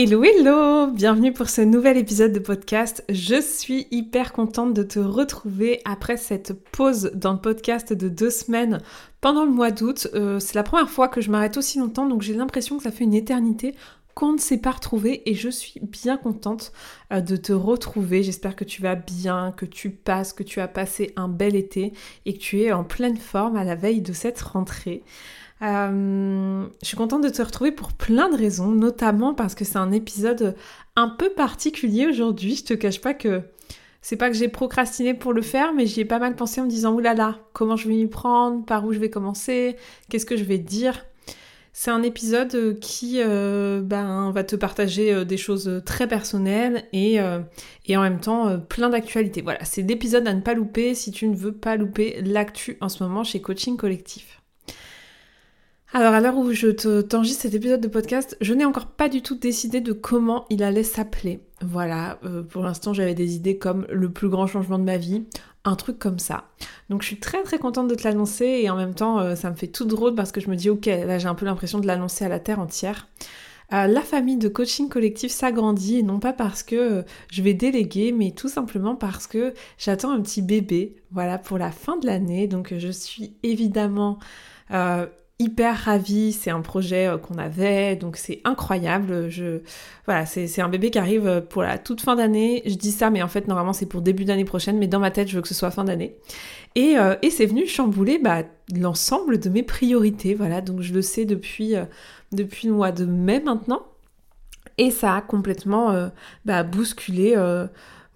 Hello hello Bienvenue pour ce nouvel épisode de podcast. Je suis hyper contente de te retrouver après cette pause dans le podcast de deux semaines pendant le mois d'août. Euh, c'est la première fois que je m'arrête aussi longtemps donc j'ai l'impression que ça fait une éternité qu'on ne s'est pas retrouvé et je suis bien contente euh, de te retrouver. J'espère que tu vas bien, que tu passes, que tu as passé un bel été et que tu es en pleine forme à la veille de cette rentrée. Euh, je suis contente de te retrouver pour plein de raisons, notamment parce que c'est un épisode un peu particulier aujourd'hui. Je te cache pas que c'est pas que j'ai procrastiné pour le faire, mais j'y ai pas mal pensé en me disant oulala, comment je vais m'y prendre, par où je vais commencer, qu'est-ce que je vais dire. C'est un épisode qui euh, ben, va te partager euh, des choses très personnelles et, et en même temps plein d'actualités. Voilà, c'est l'épisode à ne pas louper si tu ne veux pas louper l'actu en ce moment chez Coaching Collectif. Alors à l'heure où je te t'enregistre cet épisode de podcast, je n'ai encore pas du tout décidé de comment il allait s'appeler. Voilà, euh, pour l'instant j'avais des idées comme le plus grand changement de ma vie, un truc comme ça. Donc je suis très très contente de te l'annoncer et en même temps euh, ça me fait tout drôle parce que je me dis ok, là j'ai un peu l'impression de l'annoncer à la terre entière. Euh, la famille de coaching collectif s'agrandit et non pas parce que je vais déléguer, mais tout simplement parce que j'attends un petit bébé, voilà, pour la fin de l'année. Donc je suis évidemment hyper ravie, c'est un projet euh, qu'on avait, donc c'est incroyable. Je, voilà, c'est un bébé qui arrive pour la toute fin d'année. Je dis ça, mais en fait normalement c'est pour début d'année prochaine, mais dans ma tête je veux que ce soit fin d'année. Et, euh, et c'est venu chambouler bah, l'ensemble de mes priorités, voilà. Donc je le sais depuis euh, depuis le mois de mai maintenant, et ça a complètement bah, bousculé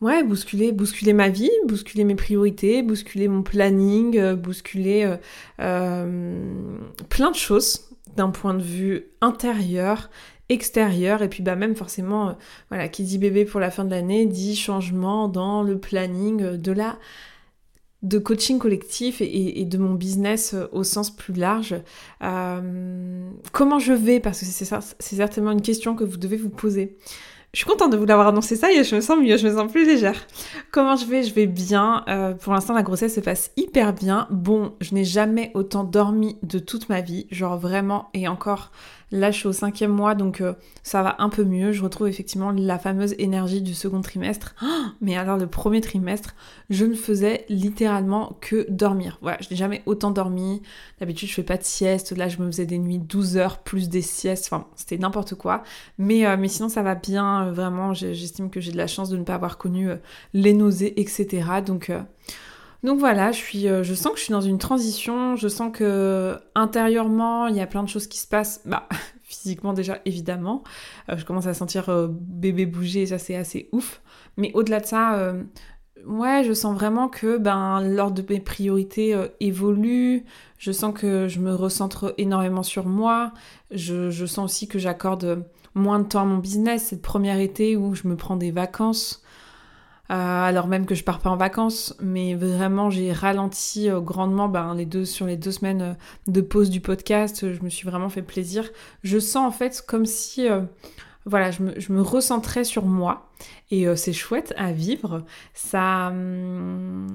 ouais, bousculer, bousculer ma vie, bousculer mes priorités, bousculer mon planning, euh, bousculer euh, euh, plein de choses d'un point de vue intérieur, extérieur, et puis bah même forcément, voilà, qui dit bébé pour la fin de l'année dit changement dans le planning de la de coaching collectif et, de mon business au sens plus large. comment je vais? Parce que c'est certainement une question que vous devez vous poser. Je suis contente de vous l'avoir annoncé ça et je me sens mieux, je me sens plus légère. Comment je vais? Je vais bien. Euh, pour l'instant, la grossesse se passe hyper bien. Bon, je n'ai jamais autant dormi de toute ma vie, genre vraiment, et encore Là, je suis au cinquième mois, donc euh, ça va un peu mieux. Je retrouve effectivement la fameuse énergie du second trimestre. mais alors, le premier trimestre, je ne faisais littéralement que dormir. Voilà, je n'ai jamais autant dormi. D'habitude, je fais pas de sieste. Là, je me faisais des nuits 12 heures plus des siestes. Enfin, c'était n'importe quoi. Mais, euh, mais sinon, ça va bien. Vraiment, j'estime que j'ai de la chance de ne pas avoir connu les etc. Donc... Donc voilà, je, suis, je sens que je suis dans une transition, je sens que intérieurement, il y a plein de choses qui se passent. Bah, physiquement déjà, évidemment. Euh, je commence à sentir euh, bébé bouger, ça c'est assez ouf. Mais au-delà de ça, euh, ouais, je sens vraiment que ben, l'ordre de mes priorités évolue. Je sens que je me recentre énormément sur moi. Je, sens aussi que j'accorde moins de temps à mon business. C'est le premier été où je me prends des vacances. Euh, alors même que je pars pas en vacances, mais vraiment j'ai ralenti euh, grandement ben, sur les deux semaines euh, de pause du podcast, je me suis vraiment fait plaisir. Je sens en fait comme si voilà, je me, je recentrais sur moi et c'est chouette à vivre. Ça, hum,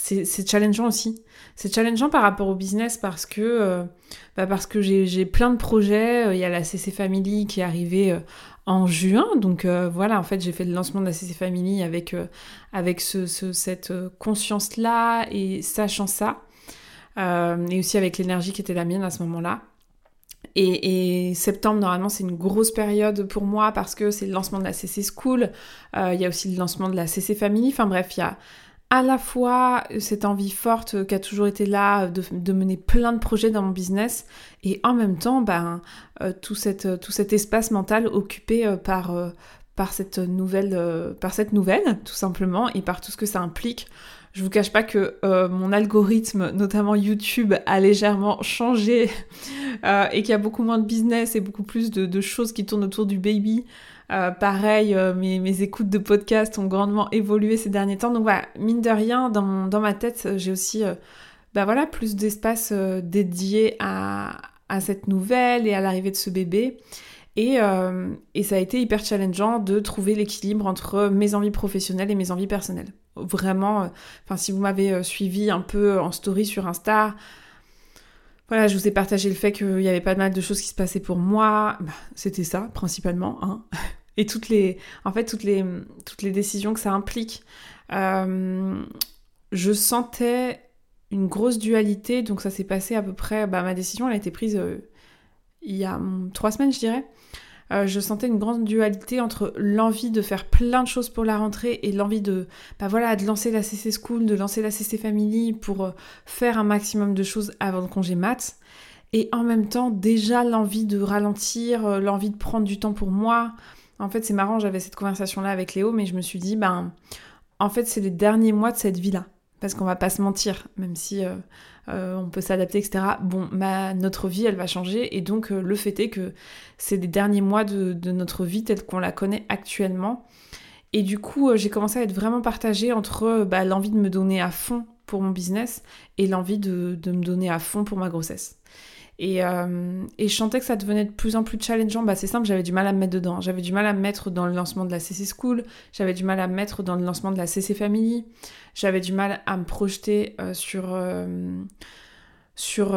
c'est challengeant aussi. C'est challengeant par rapport au business parce que, bah parce que j'ai plein de projets. Il y a la CC Family qui est arrivée en juin. Donc euh, voilà, en fait, j'ai fait le lancement de la CC Family avec, euh, avec ce, cette euh, conscience-là et sachant ça. et aussi avec l'énergie qui était la mienne à ce moment-là. Et, septembre, normalement, c'est une grosse période pour moi parce que c'est le lancement de la CC School. Il y a aussi le lancement de la CC Family. Enfin bref, il y a à la fois cette envie forte qui a toujours été là de, mener plein de projets dans mon business et en même temps ben, euh, tout, cette, tout cet espace mental occupé euh, par, euh, par, cette nouvelle, par cette nouvelle tout simplement et par tout ce que ça implique. Je vous cache pas que mon algorithme, notamment YouTube, a légèrement changé et qu'il y a beaucoup moins de business et beaucoup plus de, de choses qui tournent autour du baby. Pareil, mes, écoutes de podcast ont grandement évolué ces derniers temps. Donc voilà, mine de rien, dans, ma tête, j'ai aussi bah voilà, plus d'espace dédié à, cette nouvelle et à l'arrivée de ce bébé. Euh, et, ça a été hyper challengeant de trouver l'équilibre entre mes envies professionnelles et mes envies personnelles. Vraiment, euh, si vous m'avez euh, suivi un peu en story sur Insta, voilà, je vous ai partagé le fait qu'il n'y avait pas mal de choses qui se passaient pour moi. Bah, c'était ça, principalement. Hein. Et toutes les, en fait, toutes les, toutes les décisions que ça implique. je sentais une grosse dualité, donc ça s'est passé à peu près. Bah, ma décision, elle a été prise il y a trois semaines, je dirais. Euh, je sentais une grande dualité entre l'envie de faire plein de choses pour la rentrée et l'envie de, bah voilà, de lancer la CC School, de lancer la CC Family pour euh, faire un maximum de choses avant le congé mat. Et en même temps, déjà l'envie de ralentir, euh, l'envie de prendre du temps pour moi. En fait, c'est marrant, j'avais cette conversation-là avec Léo, mais je me suis dit, ben, en fait, c'est les derniers mois de cette vie-là. Parce qu'on va pas se mentir, même si euh, on peut s'adapter, etc. Bon, notre vie, elle va changer, et donc euh, le fait est que c'est les derniers mois de, notre vie telle qu'on la connaît actuellement. Et du coup, euh, j'ai commencé à être vraiment partagée entre bah, l'envie de me donner à fond pour mon business et l'envie de, me donner à fond pour ma grossesse. Euh, et, je sentais que ça devenait de plus en plus challengeant. Bah, c'est simple, j'avais du mal à me mettre dedans. J'avais du mal à me mettre dans le lancement de la CC School. J'avais du mal à me mettre dans le lancement de la CC Family. J'avais du mal à me projeter euh, sur, euh, sur,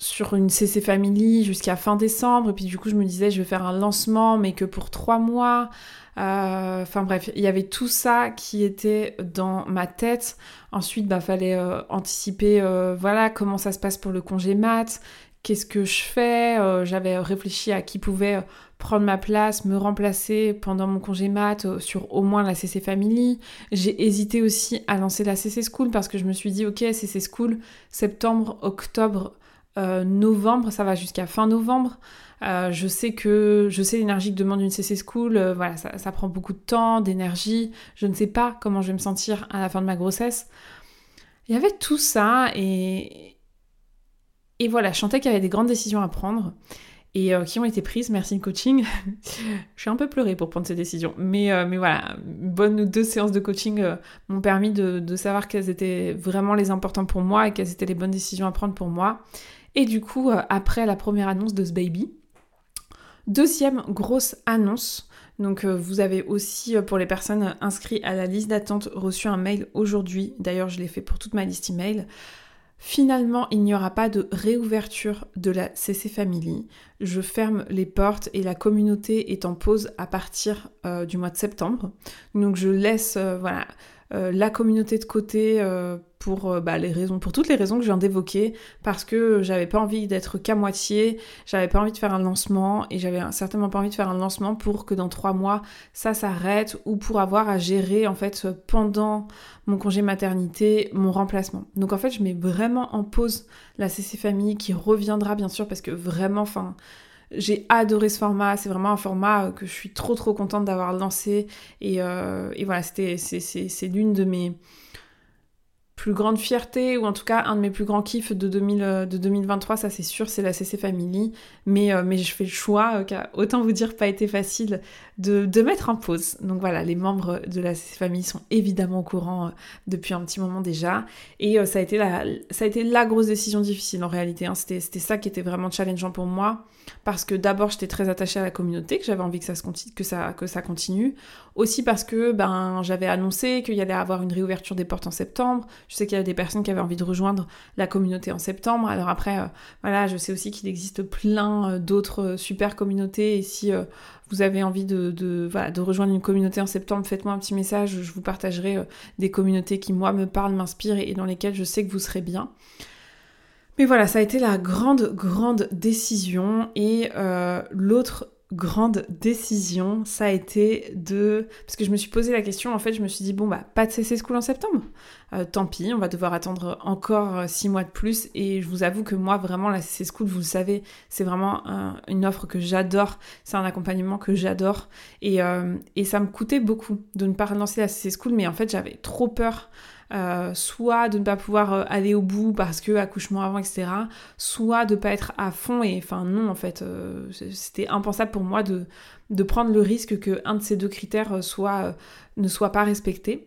sur une CC Family jusqu'à fin décembre. Et puis du coup, je me disais, je vais faire un lancement, mais que pour trois mois. Euh, enfin bref, il y avait tout ça qui était dans ma tête. Ensuite, bah fallait euh, anticiper, euh, voilà, comment ça se passe pour le congé mat, qu'est-ce que je fais? J'avais réfléchi à qui pouvait prendre ma place, me remplacer pendant mon congé mat sur au moins la CC Family. J'ai hésité aussi à lancer la CC School parce que je me suis dit, ok, CC School, septembre, octobre, novembre, ça va jusqu'à fin novembre. Euh, je sais que je sais l'énergie que demande une CC School, euh, voilà, ça, prend beaucoup de temps, d'énergie. Je ne sais pas comment je vais me sentir à la fin de ma grossesse. Il y avait tout ça et, et voilà, je sentais qu'il y avait des grandes décisions à prendre et euh, qui ont été prises, merci le coaching. je suis un peu pleurée pour prendre ces décisions. Mais, mais voilà, bonne deux séances de coaching m'ont permis de, savoir quelles étaient vraiment les importantes pour moi et quelles étaient les bonnes décisions à prendre pour moi. Et du coup, après la première annonce de ce baby, Deuxième grosse annonce. Donc euh, vous avez aussi euh, pour les personnes inscrites à la liste d'attente reçu un mail aujourd'hui. D'ailleurs je l'ai fait pour toute ma liste email. Finalement, il n'y aura pas de réouverture de la CC Family. Je ferme les portes et la communauté est en pause à partir euh, du mois de septembre. Donc je laisse voilà euh, la communauté de côté euh, pour euh, bah, les raisons, pour toutes les raisons que je viens d'évoquer, parce que j'avais pas envie d'être qu'à moitié, j'avais pas envie de faire un lancement et j'avais certainement pas envie de faire un lancement pour que dans trois mois ça s'arrête ou pour avoir à gérer en fait pendant mon congé maternité mon remplacement. Donc en fait je mets vraiment en pause la CC famille qui reviendra bien sûr parce que vraiment, enfin j'ai adoré ce format, c'est vraiment un format euh, que je suis trop trop contente d'avoir lancé. Et, euh, et voilà, c'était c'est l'une de mes plus grande fierté, ou en tout cas un de mes plus grands kiffs de, 2000, euh, de 2023, ça c'est sûr, c'est la CC Family. Mais, euh, mais je fais le choix, euh, autant vous dire, pas été facile, de, de, mettre en pause. Donc voilà, les membres de la CC Family sont évidemment au courant depuis un petit moment déjà. Et ça, a été la, ça a été la grosse décision difficile en réalité. Hein. C'était ça qui était vraiment challengeant pour moi. Parce que d'abord, j'étais très attachée à la communauté, que j'avais envie que ça, se continue, que, ça, que ça continue. Aussi parce que ben, j'avais annoncé qu'il y allait avoir une réouverture des portes en septembre. Je sais qu'il y a des personnes qui avaient envie de rejoindre la communauté en septembre. Alors après, euh, voilà, je sais aussi qu'il existe plein euh, d'autres euh, super communautés. Et si vous avez envie de, de, de, rejoindre une communauté en septembre, faites-moi un petit message. Je vous partagerai des communautés qui, moi, me parlent, m'inspirent et dans lesquelles je sais que vous serez bien. Mais voilà, ça a été la grande, grande décision. Et l'autre grande décision, ça a été de... Parce que je me suis posé la question, en fait, je me suis dit, bon, bah, pas de CC School en septembre. Euh, tant pis, on va devoir attendre encore euh, six mois de plus. Et je vous avoue que moi, vraiment, la CC School, vous le savez, c'est vraiment une offre que j'adore. C'est un accompagnement que j'adore. Et, euh, et, ça me coûtait beaucoup de ne pas relancer la CC School, mais en fait, j'avais trop peur soit de ne pas pouvoir aller au bout parce que accouchement avant, etc. Soit de pas être à fond et enfin non en fait, c'était impensable pour moi de, de prendre le risque que un de ces deux critères soit, ne soit pas respecté.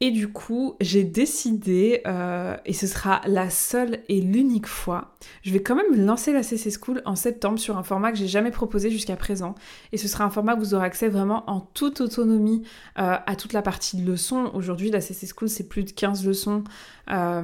Et du coup, j'ai décidé, euh, et ce sera la seule et l'unique fois, je vais quand même lancer la CC School en septembre sur un format que j'ai jamais proposé jusqu'à présent. Et ce sera un format que vous aurez accès vraiment en toute autonomie euh, à toute la partie de leçons. Aujourd'hui, la CC School, c'est plus de 15 leçons euh,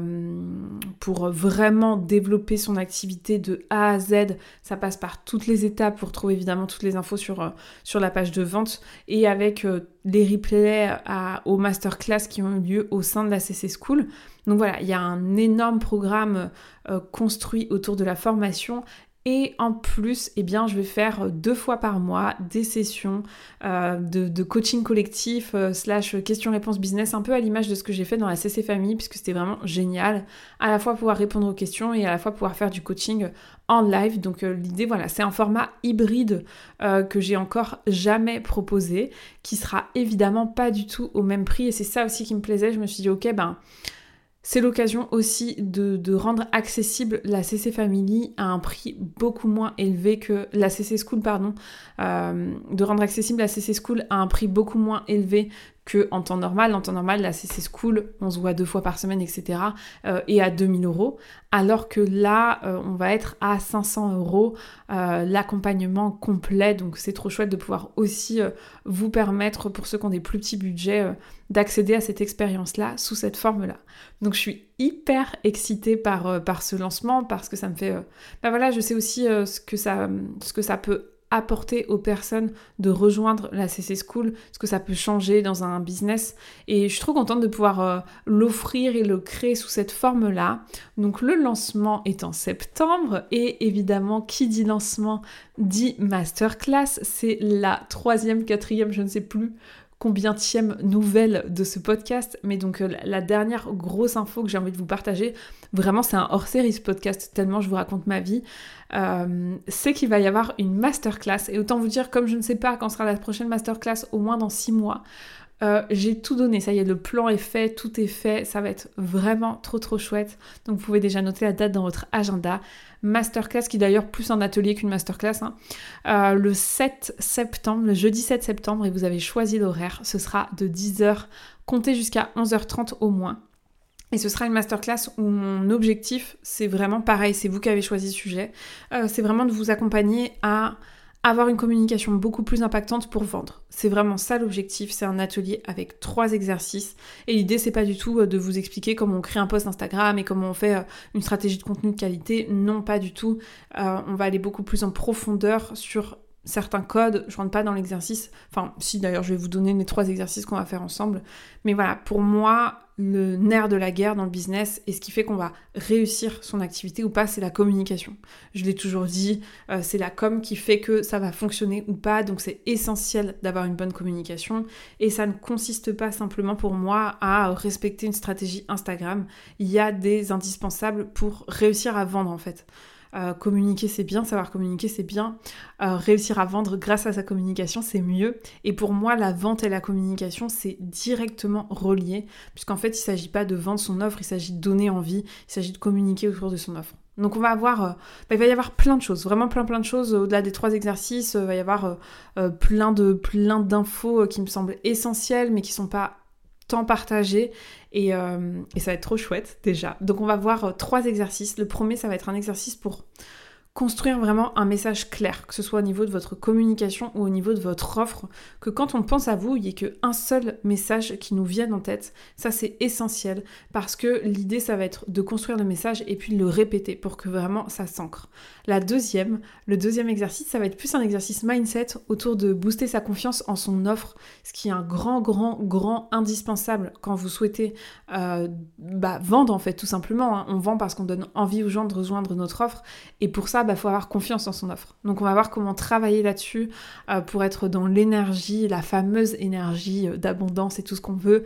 pour vraiment développer son activité de A à Z. Ça passe par toutes les étapes pour trouver évidemment toutes les infos sur, sur la page de vente et avec les replays à, aux masterclass qui ont eu lieu au sein de la CC School. Donc voilà, il y a un énorme programme euh, construit autour de la formation et en plus, eh bien, je vais faire deux fois par mois des sessions euh, de, coaching collectif euh, slash questions-réponses business, un peu à l'image de ce que j'ai fait dans la CC Famille, puisque c'était vraiment génial. À la fois pouvoir répondre aux questions et à la fois pouvoir faire du coaching en live. Donc l'idée, voilà, c'est un format hybride que j'ai encore jamais proposé, qui sera évidemment pas du tout au même prix. Et c'est ça aussi qui me plaisait. Je me suis dit, ok, ben c'est l'occasion aussi de, rendre accessible la CC Family à un prix beaucoup moins élevé que la CC School, pardon, euh, de rendre accessible la CC School à un prix beaucoup moins élevé en temps normal. En temps normal, la CC School, on se voit deux fois par semaine, etc. Euh, et à 2000 euros. Alors que là, euh, on va être à 500 euros euh, l'accompagnement complet. Donc c'est trop chouette de pouvoir aussi vous permettre, pour ceux qui ont des plus petits budgets, d'accéder à cette expérience-là sous cette forme-là. Donc je suis hyper excitée par, par ce lancement parce que ça me fait... ben voilà, je sais aussi ce, que ça, ce que ça peut apporter aux personnes de rejoindre la CC School, ce que ça peut changer dans un business. Et je suis trop contente de pouvoir euh, l'offrir et le créer sous cette forme-là. Donc le lancement est en septembre et évidemment, qui dit lancement dit masterclass. C'est la troisième, quatrième, je ne sais plus combienième nouvelle de ce podcast, mais donc euh, la dernière grosse info que j'ai envie de vous partager, vraiment c'est un hors-série ce podcast, tellement je vous raconte ma vie, euh, c'est qu'il va y avoir une masterclass, et autant vous dire, comme je ne sais pas quand sera la prochaine masterclass, au moins dans six mois, euh, j'ai tout donné, ça y est, le plan est fait, tout est fait, ça va être vraiment trop trop chouette. Donc vous pouvez déjà noter la date dans votre agenda. Masterclass qui d'ailleurs plus un atelier qu'une masterclass. Hein. Euh, le 7 septembre, le jeudi 7 septembre, et vous avez choisi l'horaire, ce sera de 10h, comptez jusqu'à 11h30 au moins. Et ce sera une masterclass où mon objectif, c'est vraiment pareil, c'est vous qui avez choisi le sujet, euh, c'est vraiment de vous accompagner à avoir une communication beaucoup plus impactante pour vendre. C'est vraiment ça l'objectif, c'est un atelier avec trois exercices et l'idée c'est pas du tout euh, de vous expliquer comment on crée un post Instagram et comment on fait euh, une stratégie de contenu de qualité, non pas du tout. Euh, on va aller beaucoup plus en profondeur sur certains codes, je rentre pas dans l'exercice, enfin si d'ailleurs je vais vous donner les trois exercices qu'on va faire ensemble, mais voilà, pour moi, le nerf de la guerre dans le business et ce qui fait qu'on va réussir son activité ou pas, c'est la communication. Je l'ai toujours dit, euh, c'est la com qui fait que ça va fonctionner ou pas, donc c'est essentiel d'avoir une bonne communication et ça ne consiste pas simplement pour moi à respecter une stratégie Instagram, il y a des indispensables pour réussir à vendre en fait. Euh, communiquer c'est bien, savoir communiquer c'est bien, euh, réussir à vendre grâce à sa communication c'est mieux. Et pour moi, la vente et la communication c'est directement relié, puisqu'en fait il ne s'agit pas de vendre son offre, il s'agit de donner envie, il s'agit de communiquer autour de son offre. Donc on va avoir, euh, bah, il va y avoir plein de choses, vraiment plein plein de choses. Au-delà des trois exercices, il va y avoir plein de plein d'infos qui me semblent essentielles, mais qui sont pas tant partagées euh, et, ça va être trop chouette déjà. Donc on va voir euh, trois exercices. Le premier, ça va être un exercice pour construire vraiment un message clair, que ce soit au niveau de votre communication ou au niveau de votre offre, que quand on pense à vous, il n'y ait qu'un seul message qui nous vienne en tête. Ça, c'est essentiel parce que l'idée, ça va être de construire le message et puis de le répéter pour que vraiment ça s'ancre. La deuxième, le deuxième exercice, ça va être plus un exercice mindset autour de booster sa confiance en son offre, ce qui est un grand, grand, grand indispensable quand vous souhaitez euh, bah, vendre en fait, tout simplement. Hein. On vend parce qu'on donne envie aux gens de rejoindre notre offre et pour ça, il bah, faut avoir confiance en son offre. Donc on va voir comment travailler là-dessus euh, pour être dans l'énergie, la fameuse énergie euh, d'abondance et tout ce qu'on veut.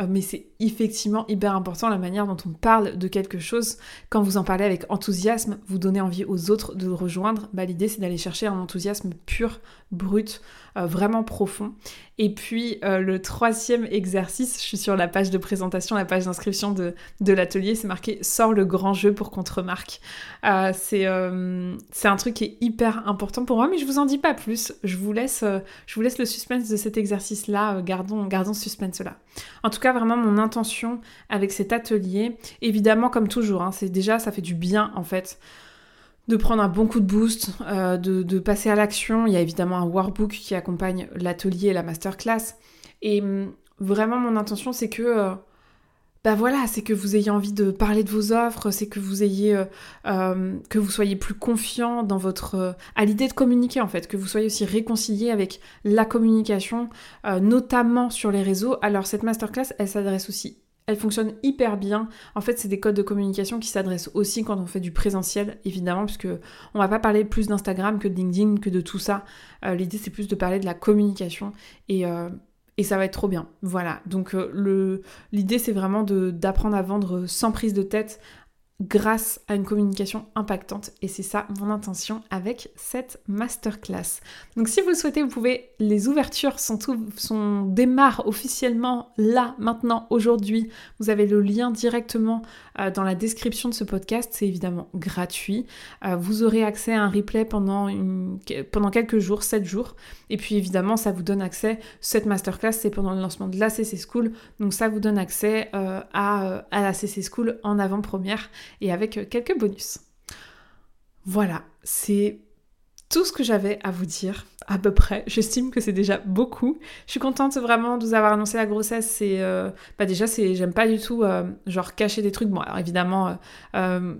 euh, mais c'est effectivement hyper important la manière dont on parle de quelque chose. Quand vous en parlez avec enthousiasme, vous donnez envie aux autres de le rejoindre. Bah, L'idée, c'est d'aller chercher un enthousiasme pur, brut, euh, vraiment profond. Et puis euh, le troisième exercice, je suis sur la page de présentation, la page d'inscription de, de l'atelier, c'est marqué Sors le grand jeu pour contre-marque. Euh, c'est un truc qui est hyper important pour moi, mais je vous en dis pas plus. Je vous laisse, je vous laisse le suspense de cet exercice-là. gardons, gardons ce suspense-là. En tout cas, vraiment, mon intention avec cet atelier, évidemment, comme toujours, hein, c'est déjà, ça fait du bien en fait de prendre un bon coup de boost, euh, de, passer à l'action. Il y a évidemment un workbook qui accompagne l'atelier et la masterclass. Et hum, vraiment, mon intention, c'est que, euh, bah voilà, c'est que vous ayez envie de parler de vos offres, c'est que vous ayez, euh, que vous soyez plus confiant dans votre, à l'idée de communiquer en fait, que vous soyez aussi réconcilié avec la communication, notamment sur les réseaux. Alors cette masterclass, elle s'adresse aussi elle fonctionne hyper bien. En fait, c'est des codes de communication qui s'adressent aussi quand on fait du présentiel, évidemment, puisque on va pas parler plus d'Instagram que de LinkedIn, que de tout ça. Euh, l'idée, c'est plus de parler de la communication et, euh, ça va être trop bien. Voilà. Donc, euh, l'idée, c'est vraiment d'apprendre à vendre sans prise de tête, grâce à une communication impactante et c'est ça mon intention avec cette masterclass. Donc si vous le souhaitez, vous pouvez, les ouvertures sont, tout, sont démarrent officiellement là, maintenant, aujourd'hui. Vous avez le lien directement euh, dans la description de ce podcast, c'est évidemment gratuit. Euh, vous aurez accès à un replay pendant, une, pendant quelques jours, 7 jours. Et puis évidemment, ça vous donne accès, cette masterclass, c'est pendant le lancement de la CC School, donc ça vous donne accès euh, à, à la CC School en avant-première et avec euh, quelques bonus. Voilà, c'est tout ce que j'avais à vous dire, à peu près. J'estime que c'est déjà beaucoup. Je suis contente vraiment de vous avoir annoncé la grossesse. C'est, euh, bah déjà, j'aime pas du tout euh, genre cacher des trucs. Bon, alors évidemment,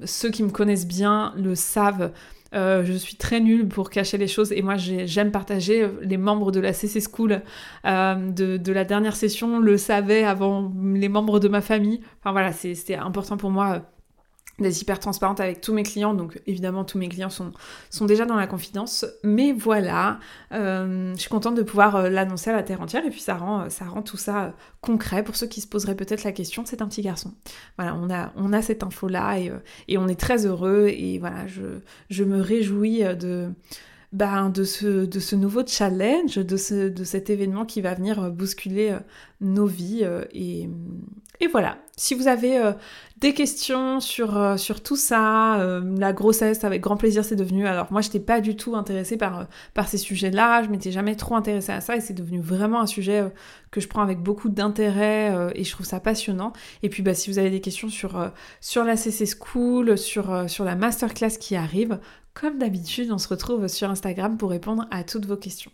ceux qui me connaissent bien le savent. je suis très nulle pour cacher les choses et moi j'aime partager. Les membres de la CC School de, de, la dernière session le savaient avant les membres de ma famille. Enfin voilà, c'était important pour moi d'être hyper transparente avec tous mes clients, donc évidemment tous mes clients sont, déjà dans la confidence, mais voilà, euh, je suis contente de pouvoir euh, l'annoncer à la terre entière. Et puis ça rend, ça rend tout ça euh, concret pour ceux qui se poseraient peut-être la question, c'est un petit garçon. Voilà, on a, on a cette info-là et, on est très heureux. Et voilà, je, je me réjouis de... Ben, de, ce, de ce nouveau challenge, de, ce, de cet événement qui va venir bousculer nos vies et voilà, si vous avez euh, des questions sur, euh, sur tout ça, euh, la grossesse, avec grand plaisir c'est devenu. Alors moi je n'étais pas du tout intéressée par, par ces sujets-là, je m'étais jamais trop intéressée à ça et c'est devenu vraiment un sujet que je prends avec beaucoup d'intérêt et je trouve ça passionnant. Et puis bah, si vous avez des questions sur, sur la CC School, sur, sur la masterclass qui arrive, comme d'habitude on se retrouve sur Instagram pour répondre à toutes vos questions.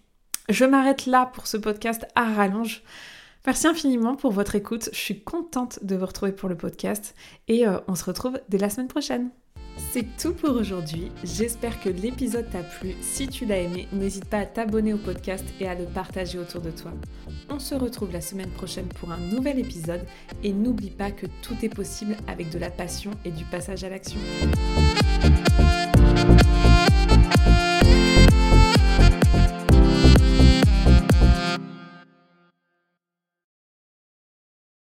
Je m'arrête là pour ce podcast à rallonge. Merci infiniment pour votre écoute. Je suis contente de vous retrouver pour le podcast et euh, on se retrouve dès la semaine prochaine. C'est tout pour aujourd'hui. J'espère que l'épisode t'a plu. Si tu l'as aimé, n'hésite pas à t'abonner au podcast et à le partager autour de toi. On se retrouve la semaine prochaine pour un nouvel épisode et n'oublie pas que tout est possible avec de la passion et du passage à l'action.